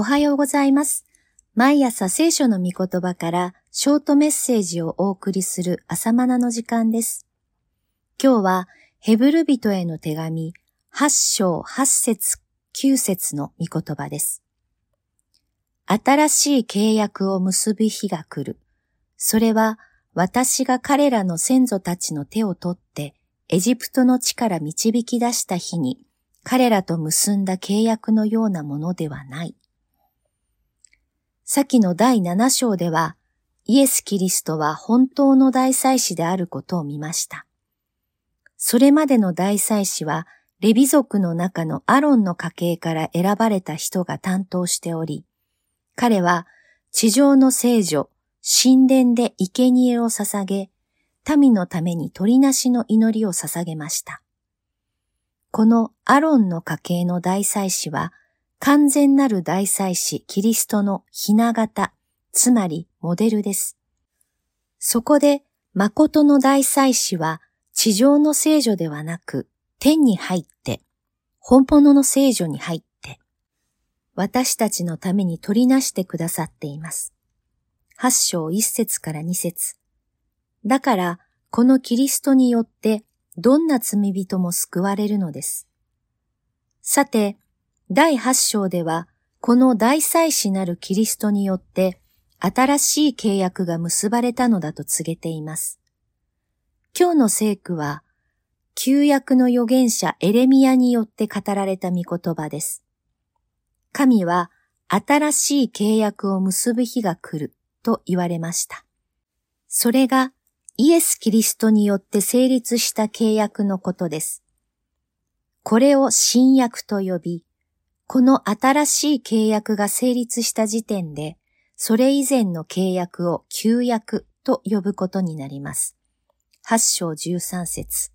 おはようございます。毎朝聖書の御言葉からショートメッセージをお送りする朝マナの時間です。今日はヘブル人への手紙8章8節9節の御言葉です。新しい契約を結ぶ日が来る。それは私が彼らの先祖たちの手を取ってエジプトの地から導き出した日に彼らと結んだ契約のようなものではない。先の第7章では、イエス・キリストは本当の大祭司であることを見ました。それまでの大祭司は、レビ族の中のアロンの家系から選ばれた人が担当しており、彼は地上の聖女、神殿で生贄を捧げ、民のために鳥なしの祈りを捧げました。このアロンの家系の大祭司は、完全なる大祭司キリストのひな形、つまりモデルです。そこで、誠の大祭司は地上の聖女ではなく、天に入って、本物の聖女に入って、私たちのために取りなしてくださっています。八章一節から二節。だから、このキリストによって、どんな罪人も救われるのです。さて、第八章では、この大祭司なるキリストによって、新しい契約が結ばれたのだと告げています。今日の聖句は、旧約の預言者エレミアによって語られた御言葉です。神は新しい契約を結ぶ日が来ると言われました。それがイエス・キリストによって成立した契約のことです。これを新約と呼び、この新しい契約が成立した時点で、それ以前の契約を旧約と呼ぶことになります。八章十三節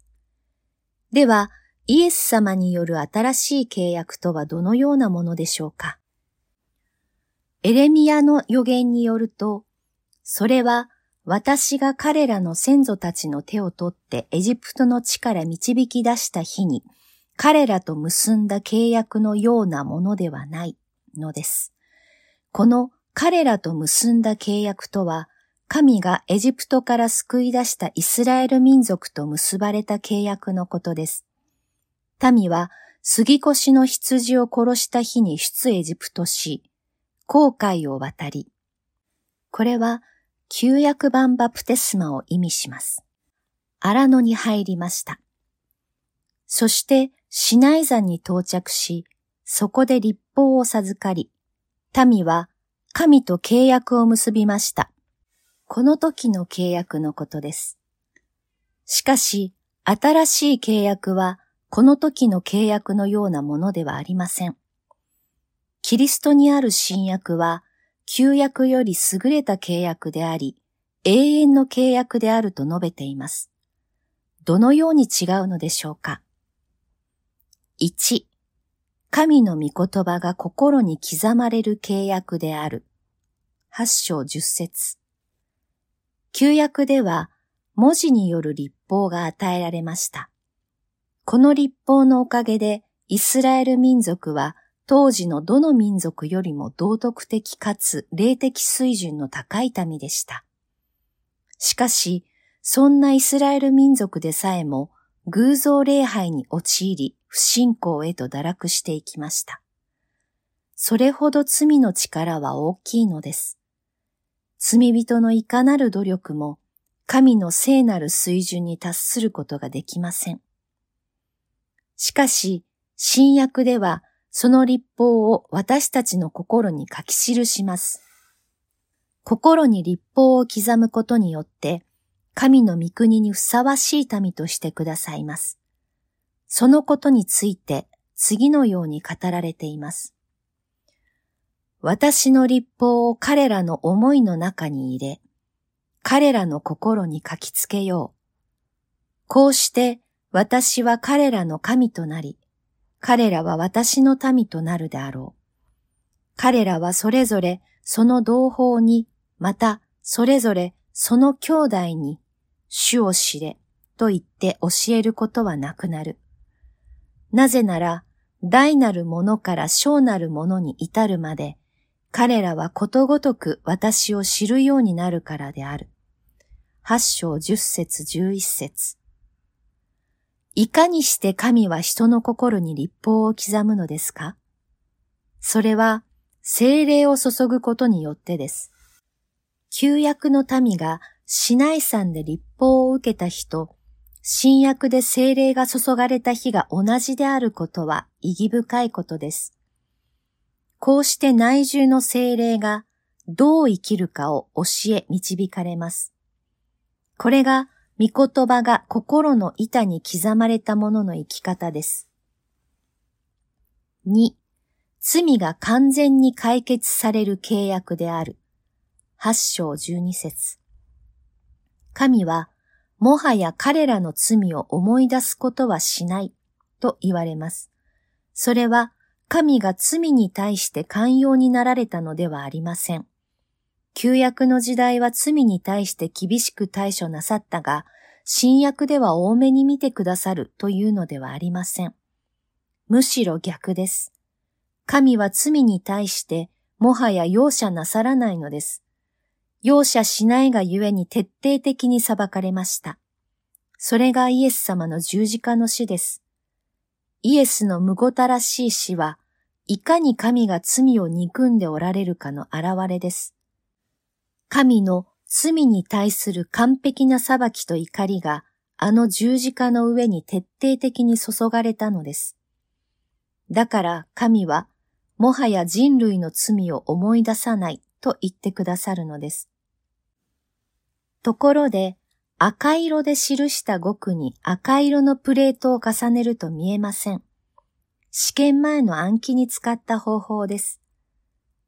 では、イエス様による新しい契約とはどのようなものでしょうか？エレミアの予言によると、それは私が彼らの先祖たちの手を取ってエジプトの地から導き出した日に、彼らと結んだ契約のようなものではないのです。この彼らと結んだ契約とは、神がエジプトから救い出したイスラエル民族と結ばれた契約のことです。民は杉越の羊を殺した日に出エジプトし、航海を渡り、これは旧約版バプテスマを意味します。荒野に入りました。そしてシナイ山に到着し、そこで立法を授かり、民は神と契約を結びました。この時の契約のことです。しかし、新しい契約は、この時の契約のようなものではありません。キリストにある新約は、旧約より優れた契約であり、永遠の契約であると述べています。どのように違うのでしょうか？1、神の御言葉が心に刻まれる契約である。八章十節。旧約では文字による立法が与えられました。この立法のおかげでイスラエル民族は当時のどの民族よりも道徳的かつ霊的水準の高い民でした。しかし、そんなイスラエル民族でさえも偶像礼拝に陥り、不信仰へと堕落していきました。それほど罪の力は大きいのです。罪人のいかなる努力も、神の聖なる水準に達することができません。しかし、新約では、その立法を私たちの心に書き記します。心に立法を刻むことによって、神の御国にふさわしい民としてくださいます。そのことについて次のように語られています。私の立法を彼らの思いの中に入れ、彼らの心に書きつけよう。こうして私は彼らの神となり、彼らは私の民となるであろう。彼らはそれぞれその同胞に、またそれぞれその兄弟に主を知れと言って教えることはなくなる。なぜなら、大なるものから小なるものに至るまで、彼らはことごとく私を知るようになるからである。八章十節十一節いかにして神は人の心に立法を刻むのですか？それは精霊を注ぐことによってです。旧約の民が市内山で立法を受けた日と、新約で精霊が注がれた日が同じであることは意義深いことです。こうして内住の精霊がどう生きるかを教え導かれます。これが御言葉が心の板に刻まれたものの生き方です。2、罪が完全に解決される契約である。8章12節神は、もはや彼らの罪を思い出すことはしないと言われます。それは神が罪に対して寛容になられたのではありません。旧約の時代は罪に対して厳しく対処なさったが、新約では多めに見てくださるというのではありません。むしろ逆です。神は罪に対してもはや容赦なさらないのです。容赦しないがゆえに徹底的に裁かれました。それがイエス様の十字架の死です。イエスのむごたらしい死は、いかに神が罪を憎んでおられるかの現れです。神の罪に対する完璧な裁きと怒りがあの十字架の上に徹底的に注がれたのです。だから神はもはや人類の罪を思い出さないと言ってくださるのです。ところで赤色で記した語句に赤色のプレートを重ねると見えません。試験前の暗記に使った方法です。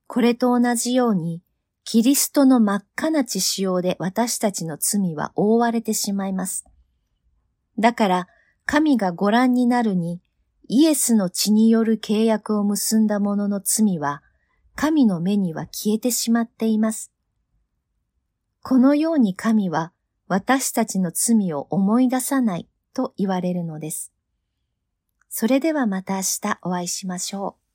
これと同じようにキリストの真っ赤な血潮で私たちの罪は覆われてしまいます。だから、神がご覧になるに、イエスの血による契約を結んだ者の罪は、神の目には消えてしまっています。このように神は私たちの罪を思い出さないと言われるのです。それではまた明日お会いしましょう。